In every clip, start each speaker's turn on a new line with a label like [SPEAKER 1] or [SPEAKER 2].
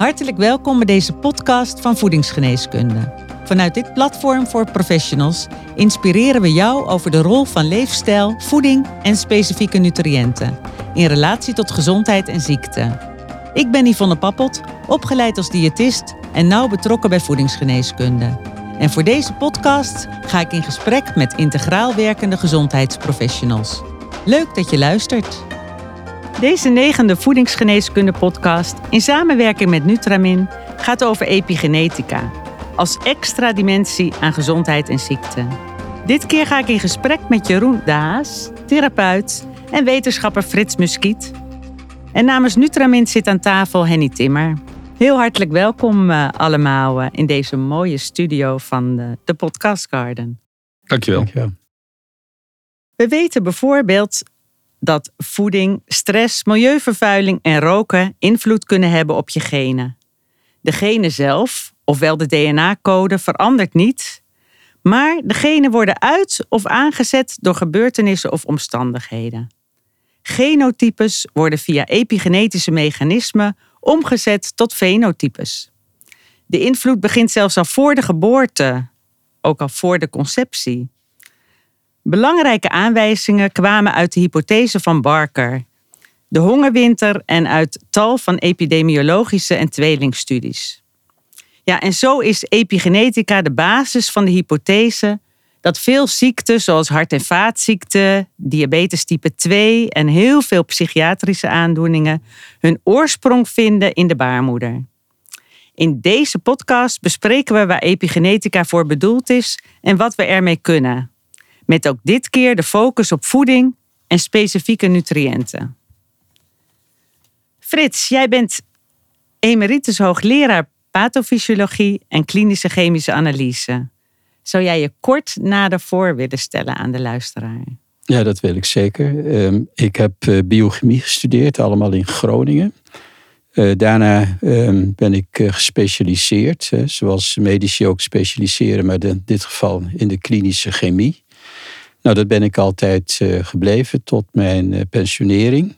[SPEAKER 1] Hartelijk welkom bij deze podcast van Voedingsgeneeskunde. Vanuit dit platform voor professionals inspireren we jou over de rol van leefstijl, voeding en specifieke nutriënten in relatie tot gezondheid en ziekte. Ik ben Yvonne Pappot, opgeleid als diëtist en nauw betrokken bij voedingsgeneeskunde. En voor deze podcast ga ik in gesprek met integraal werkende gezondheidsprofessionals. Leuk dat je luistert. Deze negende voedingsgeneeskunde podcast in samenwerking met Nutramin gaat over epigenetica als extra dimensie aan gezondheid en ziekte. Dit keer ga ik in gesprek met Jeroen Daas, therapeut en wetenschapper Frits Muskiet. En namens Nutramin zit aan tafel Henny Timmer. Heel hartelijk welkom uh, allemaal uh, in deze mooie studio van de, de Podcast Garden.
[SPEAKER 2] Dankjewel. Dankjewel.
[SPEAKER 1] We weten bijvoorbeeld dat voeding, stress, milieuvervuiling en roken invloed kunnen hebben op je genen. De genen zelf, ofwel de DNA-code, verandert niet, maar de genen worden uit of aangezet door gebeurtenissen of omstandigheden. Genotypes worden via epigenetische mechanismen omgezet tot fenotypes. De invloed begint zelfs al voor de geboorte, ook al voor de conceptie. Belangrijke aanwijzingen kwamen uit de hypothese van Barker, de hongerwinter en uit tal van epidemiologische en tweelingstudies. Ja, en zo is epigenetica de basis van de hypothese dat veel ziekten zoals hart- en vaatziekten, diabetes type 2 en heel veel psychiatrische aandoeningen hun oorsprong vinden in de baarmoeder. In deze podcast bespreken we waar epigenetica voor bedoeld is en wat we ermee kunnen. Met ook dit keer de focus op voeding en specifieke nutriënten. Frits, jij bent emeritus hoogleraar pathofysiologie en klinische chemische analyse. Zou jij je kort nader voor willen stellen aan de luisteraar?
[SPEAKER 2] Ja, dat wil ik zeker. Ehm, ik heb eh, biochemie gestudeerd, allemaal in Groningen. Eh, daarna ehm, ben ik eh, gespecialiseerd, zoals medici ook specialiseren, maar in dit geval in de klinische chemie. Nou, dat ben ik altijd gebleven tot mijn pensionering.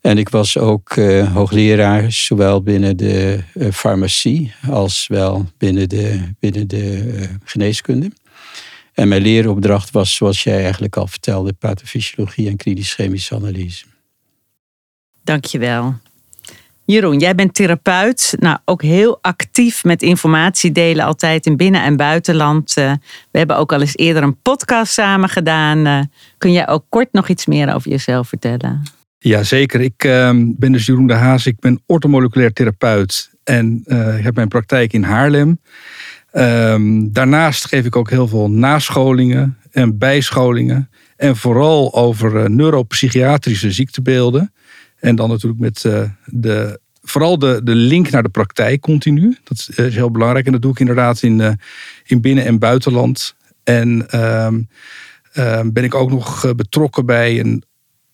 [SPEAKER 2] En ik was ook uh, hoogleraar, zowel binnen de farmacie als wel binnen de, binnen de geneeskunde. En mijn leeropdracht was, zoals jij eigenlijk al vertelde, pathofysiologie en klinisch-chemische analyse.
[SPEAKER 1] Dankjewel. Jeroen, jij bent therapeut, nou ook heel actief met informatie delen altijd in binnen- en buitenland. we hebben ook al eens eerder een podcast samen gedaan. kun jij ook kort nog iets meer over jezelf vertellen?
[SPEAKER 3] Ja, zeker. Ik uh, ben dus Jeroen de Haas. Ik ben ortomoleculair therapeut en uh, ik heb mijn praktijk in Haarlem. Um, daarnaast geef ik ook heel veel nascholingen en bijscholingen. En vooral over neuropsychiatrische ziektebeelden. En dan natuurlijk met uh, de, vooral de, de link naar de praktijk continu. Dat is heel belangrijk. En dat doe ik inderdaad in, in binnen- en buitenland. En um, ben ik ook nog betrokken bij een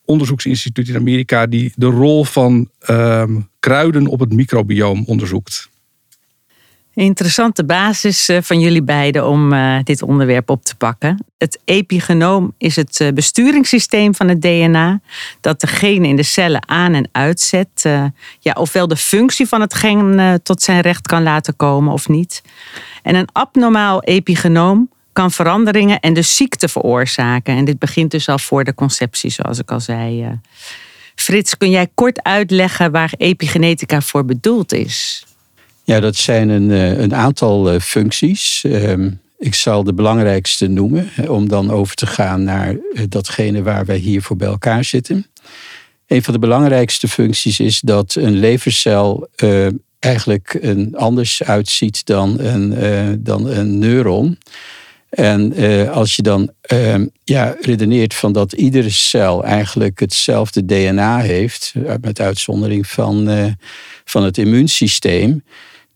[SPEAKER 3] onderzoeksinstituut in Amerika die de rol van um, kruiden op het microbioom onderzoekt.
[SPEAKER 1] Interessante basis eh, van jullie beiden om uh, dit onderwerp op te pakken. Het epigenoom is het uh, besturingssysteem van het DNA dat de genen in de cellen aan en uitzet. Ja, ofwel de functie van het gen tot zijn recht kan laten komen of niet. En een abnormaal epigenoom kan veranderingen en dus ziekte veroorzaken. En dit begint dus al voor de conceptie, zoals ik al zei. Eh. Frits, kun jij kort uitleggen waar epigenetica voor bedoeld is?
[SPEAKER 2] Ja, dat zijn een, eh, een aantal eh, functies. Ehm, ik zal de belangrijkste noemen, om dan over te gaan naar datgene waar wij hier voor bij elkaar zitten. Een van de belangrijkste functies is dat een levercel eigenlijk een, anders uitziet dan een, dan een neuron. En als je dan uh, ja, redeneert van dat iedere cel eigenlijk hetzelfde DNA heeft, eh, met uitzondering van, van het immuunsysteem,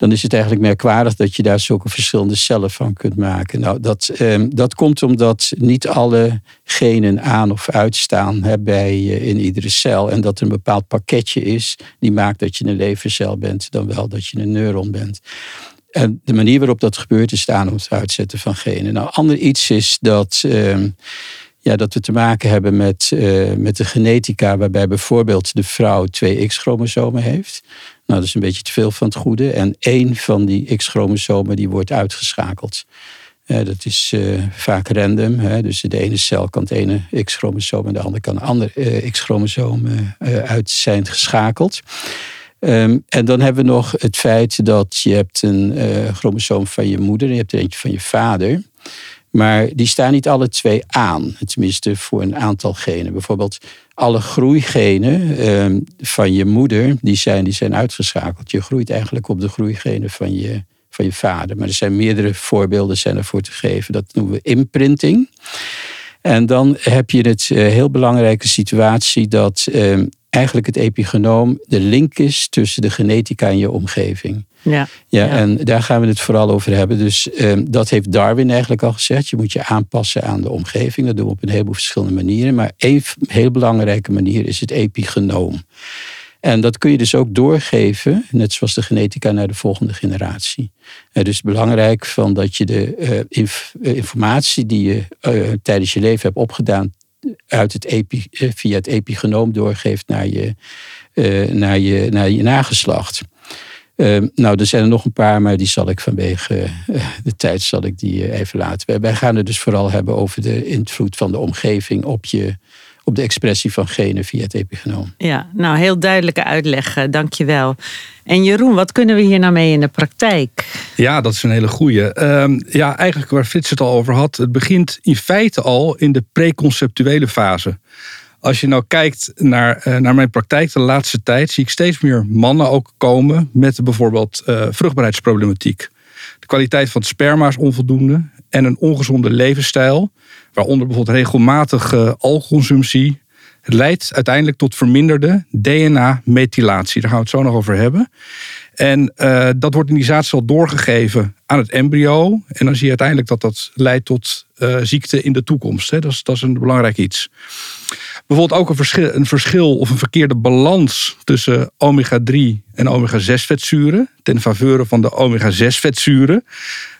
[SPEAKER 2] dan is het eigenlijk merkwaardig dat je daar zulke verschillende cellen van kunt maken. Nou, dat, uh, dat komt omdat niet alle genen aan of uitstaan bij, in iedere cel. En dat er een bepaald pakketje is die maakt dat je een levercel bent, dan wel dat je een neuron bent. En de manier waarop dat gebeurt is het aan- of uitzetten van genen. Nou, ander iets is dat, uh, ja, dat we te maken hebben met, uh, met de genetica, waarbij bijvoorbeeld de vrouw twee X-chromosomen heeft. Nou, dat is een beetje te veel van het goede. En één van die X-chromosomen die wordt uitgeschakeld. Uh, dat is uh, vaak random. Hè? Dus de ene cel kan het ene X-chromosoom en de andere kan een ander X-chromosoom uit zijn geschakeld. Um, en dan hebben we nog het feit dat je hebt een chromosoom van je moeder en je hebt er eentje van je vader. Maar die staan niet alle twee aan, tenminste voor een aantal genen. Bijvoorbeeld alle groeigenen ehm, van je moeder, die zijn, die zijn uitgeschakeld. Je groeit eigenlijk op de groeigenen van je, van je vader. Maar er zijn meerdere voorbeelden zijn ervoor te geven. Dat noemen we imprinting. En dan heb je het uh, heel belangrijke situatie dat ehm, eigenlijk het epigenoom de link is tussen de genetica en je omgeving. Ja, ja, en daar gaan we het vooral over hebben. Dus ehm, dat heeft Darwin eigenlijk al gezegd. Je moet je aanpassen aan de omgeving. Dat doen we op een heleboel verschillende manieren. Maar één heel belangrijke manier is het epigenoom. En dat kun je dus ook doorgeven, net zoals de genetica, naar de volgende generatie. Het is belangrijk van dat je de uh, inf eh, informatie die je uh, tijdens je leven hebt opgedaan uit het epi, via het epigenoom doorgeeft naar je, naar je, naar je nageslacht. Ehm, nou, er zijn er nog een paar, maar die zal ik vanwege uh, de tijd zal ik die uh, even laten. Wij gaan het dus vooral hebben over de invloed van de omgeving op, je, op de expressie van genen via het epigenoom.
[SPEAKER 1] Ja, nou heel duidelijke uitleg, uh, dankjewel. En Jeroen, wat kunnen we hier nou mee in de praktijk?
[SPEAKER 3] Ja, dat is een hele goeie. Ehm, ja, eigenlijk waar Frits het al over had, het begint in feite al in de preconceptuele fase. Als je nou kijkt naar, eh, naar mijn praktijk de laatste tijd, zie ik steeds meer mannen ook komen met bijvoorbeeld uh, vruchtbaarheidsproblematiek. De kwaliteit van het sperma is onvoldoende en een ongezonde levensstijl, waaronder bijvoorbeeld regelmatige alcoholconsumptie, het leidt uiteindelijk tot verminderde DNA-methylatie. Daar gaan we het zo nog over hebben. En uh, dat wordt in die zaadcel doorgegeven aan het embryo. En dan zie je uiteindelijk dat dat leidt tot ziekte in de toekomst. Hè. Dat, is, dat is een belangrijk iets. Bijvoorbeeld ook een verschil, een verschil of een verkeerde balans tussen omega-3 en omega-6 vetzuren. Ten faveur van de omega-6 vetzuren.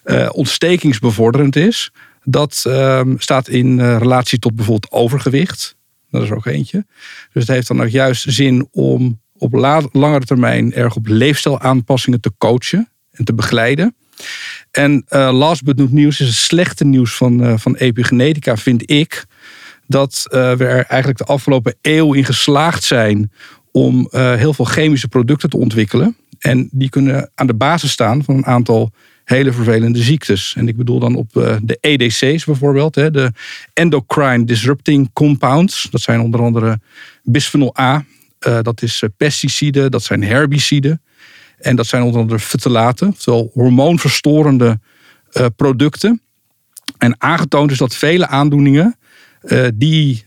[SPEAKER 3] Uh, ontstekingsbevorderend is. Dat ehm, staat in relatie tot bijvoorbeeld overgewicht. Dat is er ook eentje. Dus het heeft dan ook juist zin om op langere termijn erg op leefstijlaanpassingen te coachen en te begeleiden. En uh, last but not nieuws is het slechte nieuws van, van epigenetica, vind ik. Dat uh, we er eigenlijk de afgelopen eeuw in geslaagd zijn om heel veel chemische producten te ontwikkelen. En die kunnen aan de basis staan van een aantal hele vervelende ziektes. En ik bedoel dan op de EDC's bijvoorbeeld, de endocrine disrupting compounds. Dat zijn onder andere bisphenol A, dat is eh, pesticiden, dat zijn herbiciden. En dat zijn onder andere fetalaten, oftewel hormoonverstorende producten. En aangetoond is dat vele aandoeningen die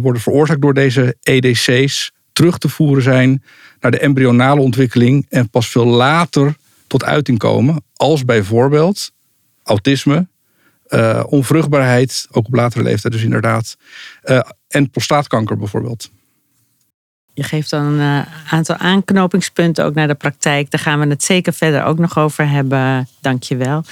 [SPEAKER 3] worden veroorzaakt door deze EDC's terug te voeren zijn naar de embryonale ontwikkeling en pas veel later tot uiting komen. Als bijvoorbeeld autisme, uh, onvruchtbaarheid, ook op latere leeftijd dus inderdaad, en prostaatkanker bijvoorbeeld.
[SPEAKER 1] Je geeft dan een eh, aantal aanknopingspunten ook naar de praktijk. Daar gaan we het zeker verder ook nog over hebben. Dank je wel.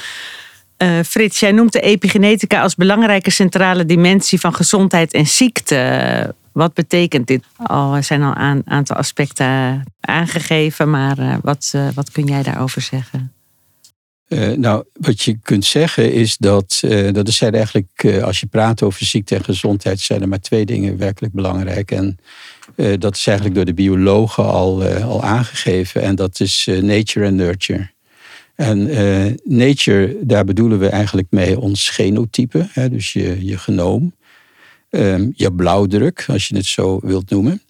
[SPEAKER 1] Uh, Frits, jij noemt de epigenetica als belangrijke centrale dimensie van gezondheid en ziekte. Wat betekent dit? Oh, er zijn al een aantal aspecten aangegeven, maar uh, wat, wat kun jij daarover zeggen?
[SPEAKER 2] nou, wat je kunt zeggen is dat, dat zijn eigenlijk, als je praat over ziekte en gezondheid, zijn er maar twee dingen werkelijk belangrijk. En dat is eigenlijk door de biologen al, al aangegeven. En dat is nature en nurture. En nature, daar bedoelen we eigenlijk mee ons genotype. Hè, dus je, je genoom. Um, je blauwdruk, als je het zo wilt noemen.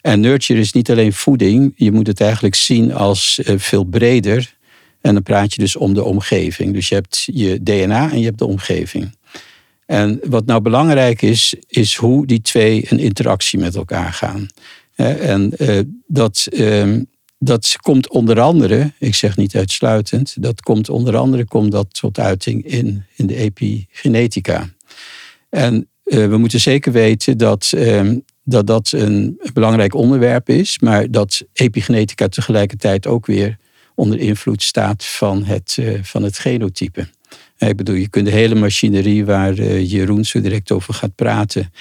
[SPEAKER 2] En nurture is niet alleen voeding. Je moet het eigenlijk zien als veel breder. En dan praat je dus om de omgeving. Dus je hebt je DNA en je hebt de omgeving. En wat nou belangrijk is, is hoe die twee een interactie met elkaar gaan. En uh, dat, uh, dat komt onder andere, ik zeg niet uitsluitend, dat komt onder andere komt dat tot uiting in, in de epigenetica. En uh, we moeten zeker weten dat, ehm, dat dat een belangrijk onderwerp is, maar dat epigenetica tegelijkertijd ook weer onder invloed staat van het, van het genotype Ik bedoel, je kunt de hele machinerie waar Jeroen zo direct over gaat praten,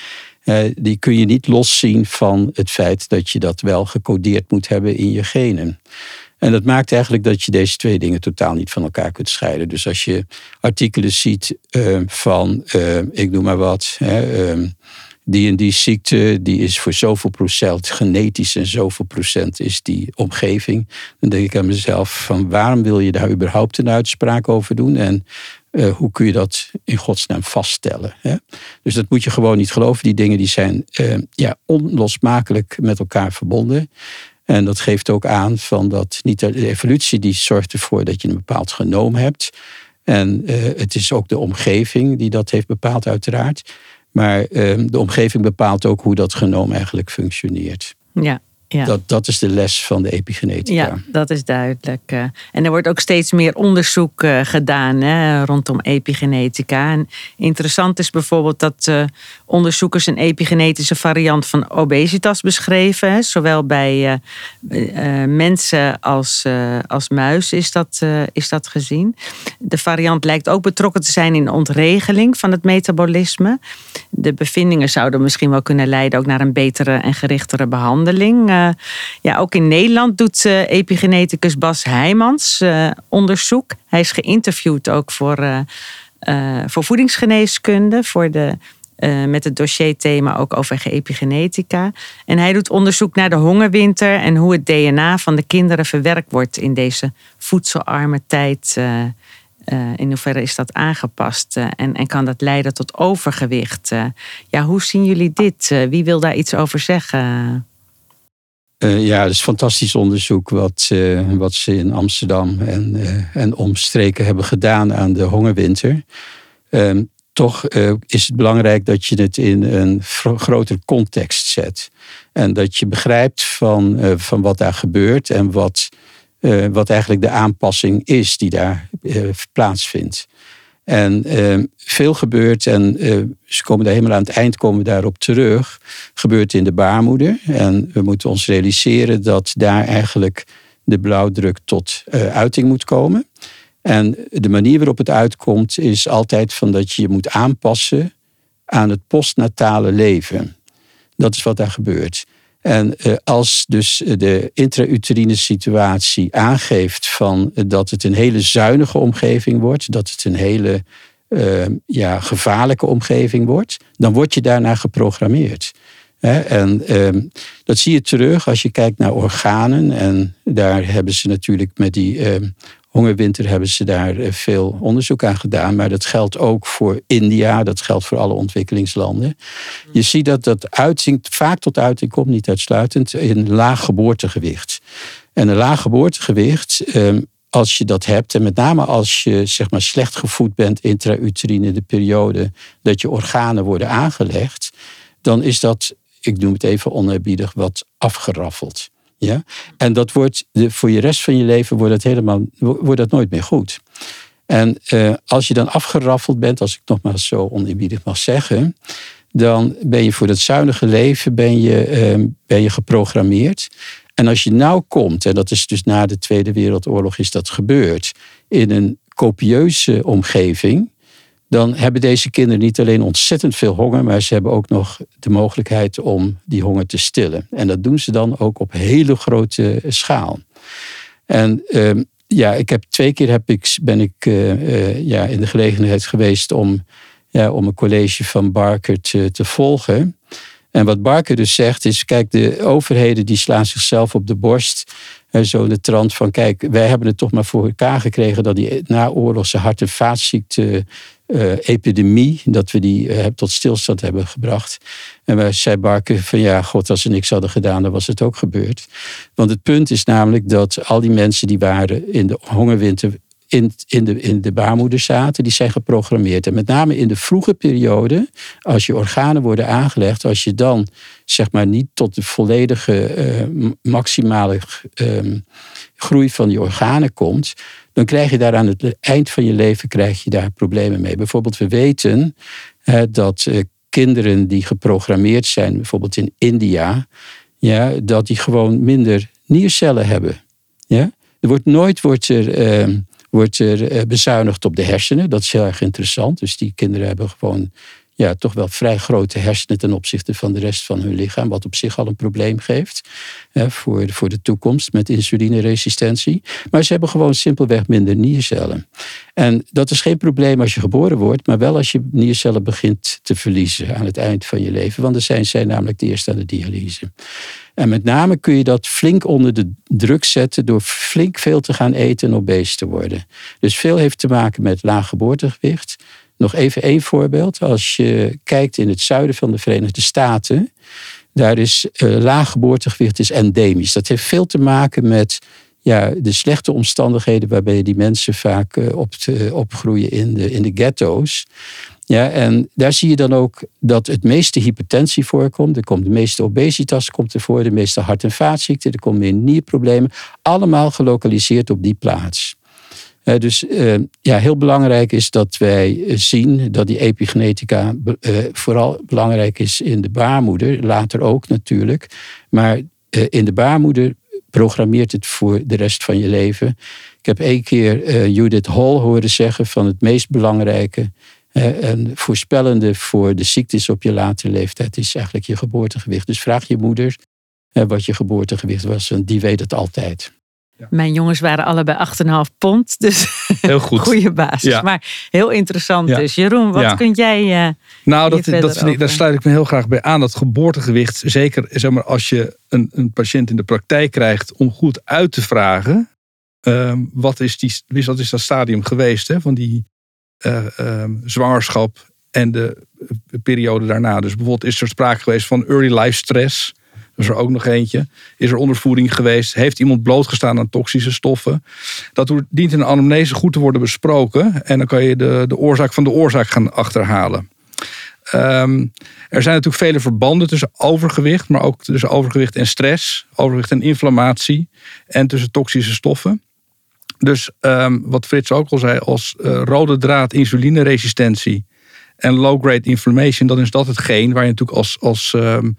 [SPEAKER 2] die kun je niet loszien van het feit dat je dat wel gecodeerd moet hebben in je genen. En dat maakt eigenlijk dat je deze twee dingen totaal niet van elkaar kunt scheiden. Dus als je artikelen ziet van, ik noem maar wat, ehm, die en die ziekte die is voor zoveel procent genetisch en zoveel procent is die omgeving. Dan denk ik aan mezelf van waarom wil je daar überhaupt een uitspraak over doen en uh, hoe kun je dat in godsnaam vaststellen? Hè? Dus dat moet je gewoon niet geloven. Die dingen die zijn uh, ja, onlosmakelijk met elkaar verbonden. En dat geeft ook aan van dat niet de evolutie die zorgt ervoor dat je een bepaald genoom hebt. En uh, het is ook de omgeving die dat heeft bepaald uiteraard. Maar ehm, de omgeving bepaalt ook hoe dat genoom eigenlijk functioneert.
[SPEAKER 1] Ja, ja.
[SPEAKER 2] Dat, dat is de les van de epigenetica.
[SPEAKER 1] Ja, dat is duidelijk. Eh. En er wordt ook steeds meer onderzoek eh, gedaan hè, rondom epigenetica. En interessant is bijvoorbeeld dat uh, onderzoekers een epigenetische variant van obesitas beschreven. Hè. Zowel bij mensen als, als muis is dat, is dat gezien. De variant lijkt ook betrokken te zijn in de ontregeling van het metabolisme. De bevindingen zouden misschien wel kunnen leiden ook naar een betere en gerichtere behandeling. Eh, ja, ook in Nederland doet uh, epigeneticus Bas Heijmans uh, onderzoek. Hij is geïnterviewd ook voor, voor voedingsgeneeskunde, voor de, met het dossierthema ook over epigenetica. En hij doet onderzoek naar de hongerwinter en hoe het DNA van de kinderen verwerkt wordt in deze voedselarme tijd. in hoeverre is dat aangepast en, en kan dat leiden tot overgewicht? ja, hoe zien jullie dit? wie wil daar iets over zeggen?
[SPEAKER 2] Uh, ja, dat is fantastisch onderzoek wat, uh, wat ze in Amsterdam en, uh, en omstreken hebben gedaan aan de hongerwinter. Ehm, toch is het belangrijk dat je het in een grotere context zet. En dat je begrijpt van, van wat daar gebeurt en wat, wat eigenlijk de aanpassing is die daar plaatsvindt. En uh, veel gebeurt, en uh, ze komen daar helemaal aan het eind komen daarop terug, gebeurt in de baarmoeder. En we moeten ons realiseren dat daar eigenlijk de blauwdruk tot uh, uiting moet komen. En de manier waarop het uitkomt is altijd van dat je je moet aanpassen aan het postnatale leven. Dat is wat daar gebeurt. En uh, als dus de intrauterine situatie aangeeft van dat het een hele zuinige omgeving wordt, dat het een hele ja, gevaarlijke omgeving wordt, dan word je daarna geprogrammeerd. En uh, dat zie je terug als je kijkt naar organen. En daar hebben ze natuurlijk met die ehm, hongerwinter hebben ze daar eh, veel onderzoek aan gedaan. Maar dat geldt ook voor India, dat geldt voor alle ontwikkelingslanden. Je ziet dat dat uitzinkt, vaak tot uiting komt, niet uitsluitend, in laag geboortegewicht. En een laag geboortegewicht, ehm, als je dat hebt, en met name als je zeg maar, slecht gevoed bent intrauterine in de periode dat je organen worden aangelegd, dan is dat, ik noem het even oneerbiedig, wat afgeraffeld. Ja? En dat wordt de, voor je rest van je leven wordt dat helemaal wordt dat nooit meer goed. En uh, als je dan afgeraffeld bent, als ik nogmaals zo oneerbiedig mag zeggen, dan ben je voor dat zuinige leven ben je, uh, ben je geprogrammeerd. En als je nou komt, en dat is dus na de Tweede Wereldoorlog is dat gebeurd, in een copieuze omgeving, dan hebben deze kinderen niet alleen ontzettend veel honger, maar ze hebben ook nog de mogelijkheid om die honger te stillen. En dat doen ze dan ook op hele grote schaal. En uh, ja, ik heb twee keer heb ik, ben ik uh, uh, ja, in de gelegenheid geweest om, ja, om een college van Barker te, te volgen. En wat Barker dus zegt is, kijk, de overheden die slaan zichzelf op de borst. Zo in de trant van, kijk, wij hebben het toch maar voor elkaar gekregen dat die naoorlogse hart- en vaatziekte uh, epidemie, dat we die uh, tot stilstand hebben gebracht. En wij zei Barker van ja, god, als ze niks hadden gedaan, dan was het ook gebeurd. Want het punt is namelijk dat al die mensen die waren in de hongerwinter in, in, de, in de baarmoeder zaten, die zijn geprogrammeerd. En met name in de vroege periode, als je organen worden aangelegd, als je dan zeg maar niet tot de volledige uh, maximale uh, groei van die organen komt, dan krijg je daar aan het eind van je leven krijg je daar problemen mee. Bijvoorbeeld, we weten dat kinderen die geprogrammeerd zijn, bijvoorbeeld in India, ja, dat die gewoon minder niercellen hebben. Ja? Er wordt nooit wordt er, ehm, wordt er bezuinigd op de hersenen. Dat is heel erg interessant. Dus die kinderen hebben gewoon ja, toch wel vrij grote hersenen ten opzichte van de rest van hun lichaam. Wat op zich al een probleem geeft hè, voor, voor de toekomst met insulineresistentie. Maar ze hebben gewoon simpelweg minder niercellen. En dat is geen probleem als je geboren wordt, maar wel als je niercellen begint te verliezen aan het eind van je leven. Want dan zijn zij namelijk de eerste aan de dialyse. En met name kun je dat flink onder de druk zetten door flink veel te gaan eten en obese te worden. Dus veel heeft te maken met laag geboortegewicht nog even één voorbeeld. Als je kijkt in het zuiden van de Verenigde Staten, daar is uh, laag geboortegewicht is endemisch. Dat heeft veel te maken met ja, de slechte omstandigheden waarbij die mensen vaak uh, op opgroeien in de, in de ghetto's. Ja, en daar zie je dan ook dat het meeste hypertensie voorkomt. Er komt de meeste obesitas komt ervoor, de meeste hart- en vaatziekten, er komen meer nierproblemen. Allemaal gelokaliseerd op die plaats dus uh, ja, heel belangrijk is dat wij eh, zien dat die epigenetica vooral belangrijk is in de baarmoeder, later ook natuurlijk. Maar in de baarmoeder programmeert het voor de rest van je leven. Ik heb één keer Judith Hall horen zeggen van het meest belangrijke en voorspellende voor de ziektes op je latere leeftijd is eigenlijk je geboortegewicht. Dus vraag je moeder wat je geboortegewicht was en die weet het altijd.
[SPEAKER 1] Mijn jongens waren allebei 8,5 pond. Dus
[SPEAKER 3] heel goed.
[SPEAKER 1] goede basis. Maar heel interessant dus. Jeroen, wat kun jij. Uh,
[SPEAKER 3] nou, dat, dat, daar sluit ik me heel graag bij aan. Dat geboortegewicht, zeker zeg maar, als je een, een patiënt in de praktijk krijgt, om goed uit te vragen. Uh, wat, is die, wat is dat stadium geweest hè, van die uh, zwangerschap en de periode daarna? Dus bijvoorbeeld is er sprake geweest van early life stress is er ook nog eentje. Is er ondervoeding geweest? Heeft iemand blootgestaan aan toxische stoffen? Dat dient in de anamnese goed te worden besproken. En dan kan je de, de oorzaak van de oorzaak gaan achterhalen. Um, er zijn natuurlijk vele verbanden tussen overgewicht, maar ook tussen overgewicht en stress, overgewicht en inflammatie en tussen toxische stoffen. Dus um, wat Frits ook al zei, als uh, rode draad insulineresistentie en low-grade inflammation, dan is dat hetgeen waar je natuurlijk als, als um,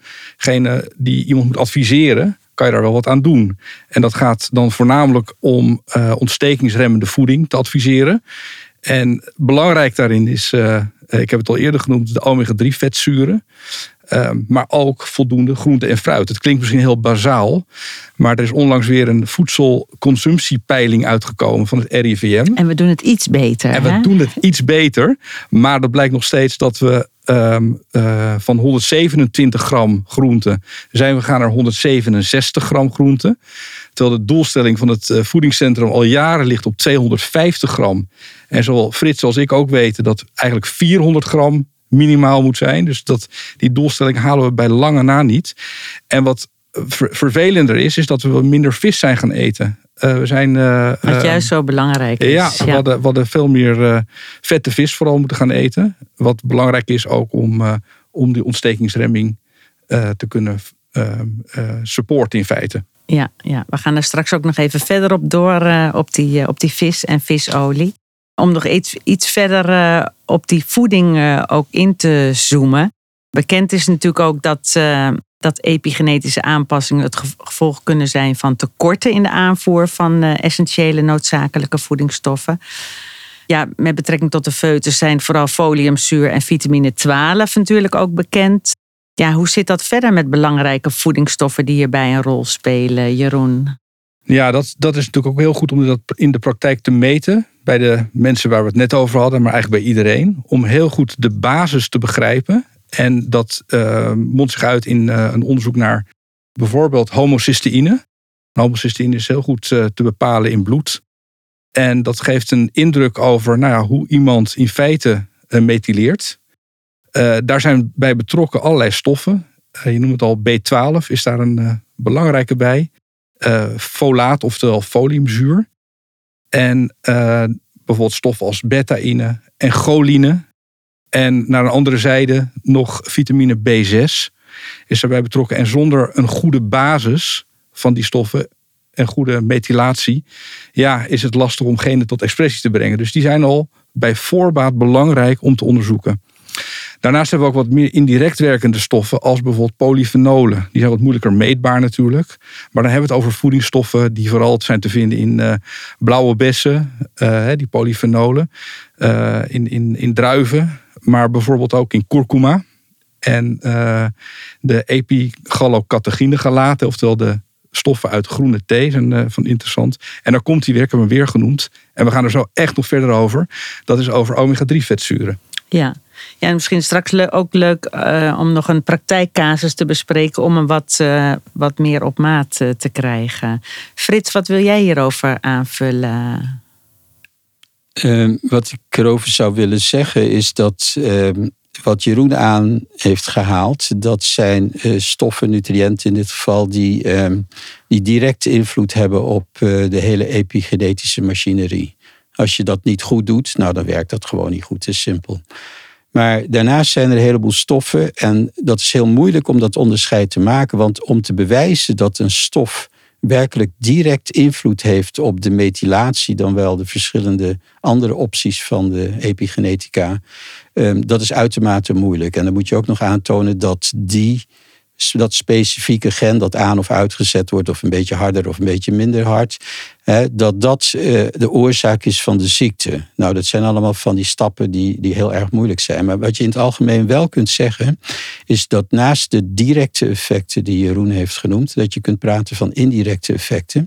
[SPEAKER 3] die iemand moet adviseren, kan je daar wel wat aan doen. En dat gaat dan voornamelijk om uh, ontstekingsremmende voeding te adviseren. En belangrijk daarin is, uh, ik heb het al eerder genoemd, de omega-3 vetzuren. Ehm, maar ook voldoende groente en fruit. Het klinkt misschien heel bazaal, maar er is onlangs weer een voedselconsumptiepeiling uitgekomen van het RIVM.
[SPEAKER 1] En we doen het iets beter.
[SPEAKER 3] En we doen het iets beter, maar dat blijkt nog steeds dat we um, uh, van 127 gram groente zijn we gaan naar 167 gram groente. Terwijl de doelstelling van het eh, voedingscentrum al jaren ligt op 250 gram. En zowel Frits als ik ook weten dat eigenlijk 400 gram minimaal moet zijn. Dus dat, die doelstelling halen we bij lange na niet. En wat vervelender is, is dat we minder vis zijn gaan eten. Uh, we zijn, uh,
[SPEAKER 1] wat juist zo belangrijk is.
[SPEAKER 3] Ja, ja. We, hadden, we, hadden, veel meer vette vis vooral moeten gaan eten. Wat belangrijk is ook om, om die ontstekingsremming te kunnen supporten in feite.
[SPEAKER 1] Ja, ja, we gaan er straks ook nog even verder op door op, die, op die vis en visolie. Om nog iets, iets verder uh, op die voeding uh, ook in te zoomen. Bekend is natuurlijk ook dat, uh, dat epigenetische aanpassingen het gevolg kunnen zijn van tekorten in de aanvoer van essentiële noodzakelijke voedingsstoffen. Ja, met betrekking tot de foetus zijn vooral foliumzuur en vitamine 12 natuurlijk ook bekend. Ja, hoe zit dat verder met belangrijke voedingsstoffen die hierbij een rol spelen, Jeroen?
[SPEAKER 3] Ja, dat, dat is natuurlijk ook heel goed om dat in de praktijk te meten bij de mensen waar we het net over hadden, maar eigenlijk bij iedereen. Om heel goed de basis te begrijpen. En dat uh, mondt zich uit in uh, een onderzoek naar bijvoorbeeld homocysteïne. Homocysteïne is heel goed uh, te bepalen in bloed. En dat geeft een indruk over nou ja, hoe iemand in feite methyleert. daar zijn bij betrokken allerlei stoffen. je noemt het al B12, is daar een belangrijke bij. Folaat, oftewel foliumzuur. En uh, bijvoorbeeld stoffen als betaïne en choline. En naar een andere zijde nog vitamine B6 is daarbij betrokken. En zonder een goede basis van die stoffen en goede methylatie, ja, is het lastig om genen tot expressie te brengen. Dus die zijn al bij voorbaat belangrijk om te onderzoeken. Daarnaast hebben we ook wat meer indirect werkende stoffen, als bijvoorbeeld polyfenolen. Die zijn wat moeilijker meetbaar natuurlijk. Maar dan hebben we het over voedingsstoffen die vooral zijn te vinden in uh, blauwe bessen, uh, die polyfenolen, uh, in, in, in druiven, maar bijvoorbeeld ook in kurkuma. En de epigallocatechinegalaten, oftewel de stoffen uit groene thee zijn van interessant. En dan komt die weer, ik heb hem weer genoemd. En we gaan er zo echt nog verder over. Dat is over omega-3 vetzuren.
[SPEAKER 1] Ja. Ja, en misschien straks ook leuk uh, om nog een praktijkcasus te bespreken. Om hem wat, uh, wat meer op maat te krijgen. Frits, wat wil jij hierover aanvullen?
[SPEAKER 2] Ehm, wat ik erover zou willen zeggen is dat ehm, wat Jeroen aan heeft gehaald, dat zijn stoffen, nutriënten in dit geval, die, uh, die direct invloed hebben op de hele epigenetische machinerie. Als je dat niet goed doet, nou dan werkt dat gewoon niet goed. Het is simpel. Maar daarnaast zijn er een heleboel stoffen en dat is heel moeilijk om dat onderscheid te maken, want om te bewijzen dat een stof werkelijk direct invloed heeft op de methylatie, dan wel de verschillende andere opties van de epigenetica, ehm, dat is uitermate moeilijk. En dan moet je ook nog aantonen dat die dat specifieke gen dat aan of uitgezet wordt, of een beetje harder of een beetje minder hard, dat dat eh, de oorzaak is van de ziekte. Nou, dat zijn allemaal van die stappen die, die heel erg moeilijk zijn. Maar wat je in het algemeen wel kunt zeggen, is dat naast de directe effecten die Jeroen heeft genoemd, dat je kunt praten van indirecte effecten.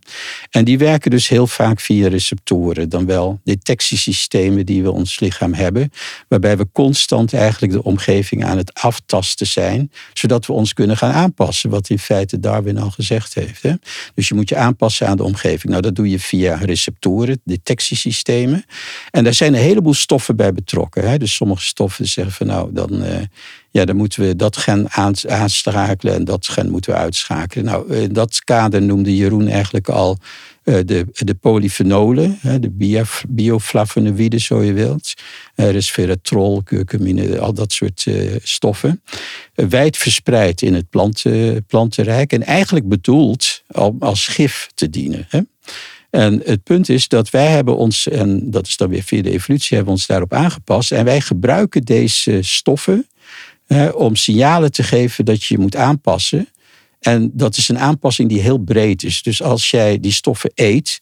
[SPEAKER 2] En die werken dus heel vaak via receptoren, dan wel detectiesystemen die we ons lichaam hebben, waarbij we constant eigenlijk de omgeving aan het aftasten zijn, zodat we ons kunnen gaan aanpassen, wat in feite Darwin al gezegd heeft. Dus je moet je aanpassen aan de omgeving. Nou, dat doe via receptoren, detectiesystemen. En daar zijn een heleboel stoffen bij betrokken. Hè? Dus sommige stoffen zeggen van nou, dan, uh, ja, dan moeten we dat gen aanschakelen en dat gen moeten we uitschakelen. Nou, in dat kader noemde Jeroen eigenlijk al uh, de, de polyfenolen, de bioflavonoïden, zo je wilt. Uh, resveratrol, curcumine, al dat soort stoffen. wijd verspreid in het planten, plantenrijk en eigenlijk bedoeld om als gif te dienen. Hè? En het punt is dat wij hebben ons, en dat is dan weer via de evolutie, hebben ons daarop aangepast. En wij gebruiken deze stoffen om signalen te geven dat je je moet aanpassen. En dat is een aanpassing die heel breed is. Dus als jij die stoffen eet,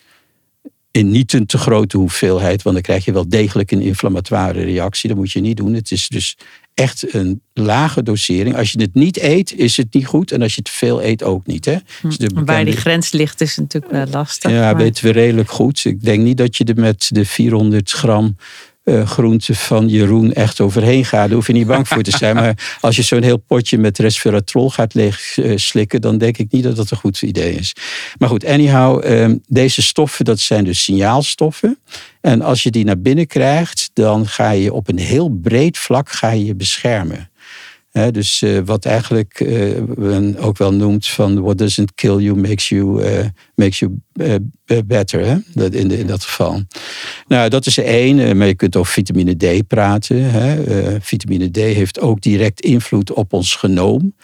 [SPEAKER 2] in niet een te grote hoeveelheid, want dan krijg je wel degelijk een inflammatoire reactie. Dat moet je niet doen. Het is dus echt een lage dosering. Als je het niet eet, is het niet goed. En als je te veel eet, ook niet. Hè?
[SPEAKER 1] Dus bekende... Waar die grens ligt, is natuurlijk wel lastig.
[SPEAKER 2] Ja, maar... weten we redelijk goed. Ik denk niet dat je er met de 400 gram uh, groente van Jeroen echt overheen gaat. Daar hoef je niet bang voor te zijn. Maar als je zo'n heel potje met resveratrol gaat leeg uh, slikken, dan denk ik niet dat dat een goed idee is. Maar goed, anyhow, uh, deze stoffen, dat zijn dus signaalstoffen. En als je die naar binnen krijgt, dan ga je op een heel breed vlak ga je, je beschermen dus uh, wat eigenlijk uh, ook wel noemt van what doesn't kill you makes you, uh, makes you better. Hè? Dat in, de, in dat geval. Nou, dat is één. Maar je kunt over vitamine D praten. Hè? vitamine D heeft ook direct invloed op ons genoom.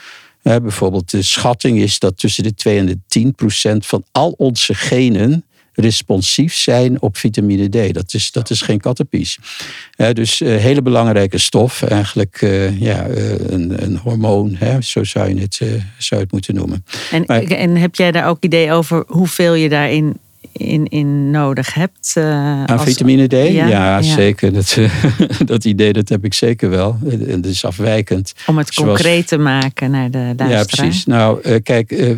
[SPEAKER 2] bijvoorbeeld de schatting is dat tussen de 2 en de 10 procent van al onze genen responsief zijn op vitamine D. Dat is, dat is geen kattenpies. dus uh, hele belangrijke stof, eigenlijk uh, ja, uh, een, een, hormoon, hè, zo zou je het, zou het moeten noemen.
[SPEAKER 1] En, maar, en heb jij daar ook idee over hoeveel je daarin in, in nodig hebt. Uh,
[SPEAKER 2] Aan als... vitamine D? Ja, ja, zeker. Dat, dat idee dat heb ik zeker wel. Dat is afwijkend.
[SPEAKER 1] Om het concreet te maken naar de luisteraar.
[SPEAKER 2] Ja, precies. Nou, uh, kijk, uh,